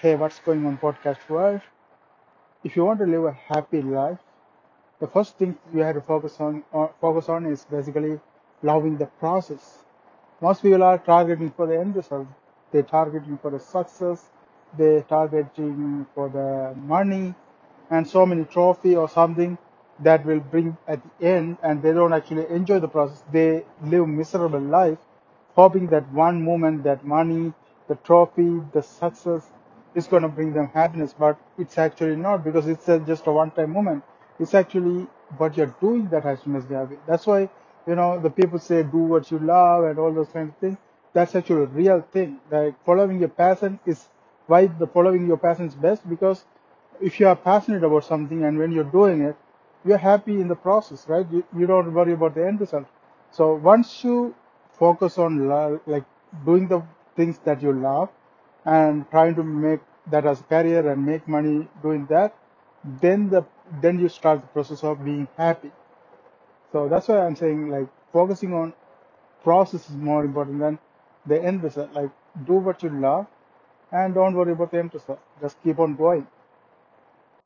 Hey, what's going on, podcast world? If you want to live a happy life, the first thing you have to focus on uh, focus on is basically loving the process. Most people are targeting for the end result. They're targeting for the success. They're targeting for the money and so many trophy or something that will bring at the end and they don't actually enjoy the process. They live miserable life hoping that one moment, that money, the trophy, the success is going to bring them happiness, but it's actually not because it's a, just a one-time moment. It's actually what you're doing that has to make you happy. That's why, you know, the people say do what you love and all those kind of things. That's actually a real thing. Like following your passion is why the following your passion is best because if you are passionate about something and when you're doing it, you're happy in the process, right? You, you don't worry about the end result. So once you focus on like doing the things that you love and trying to make that as a career and make money doing that, then the then you start the process of being happy. So that's why I'm saying like focusing on process is more important than the end result. Like do what you love and don't worry about the end result. Just keep on going.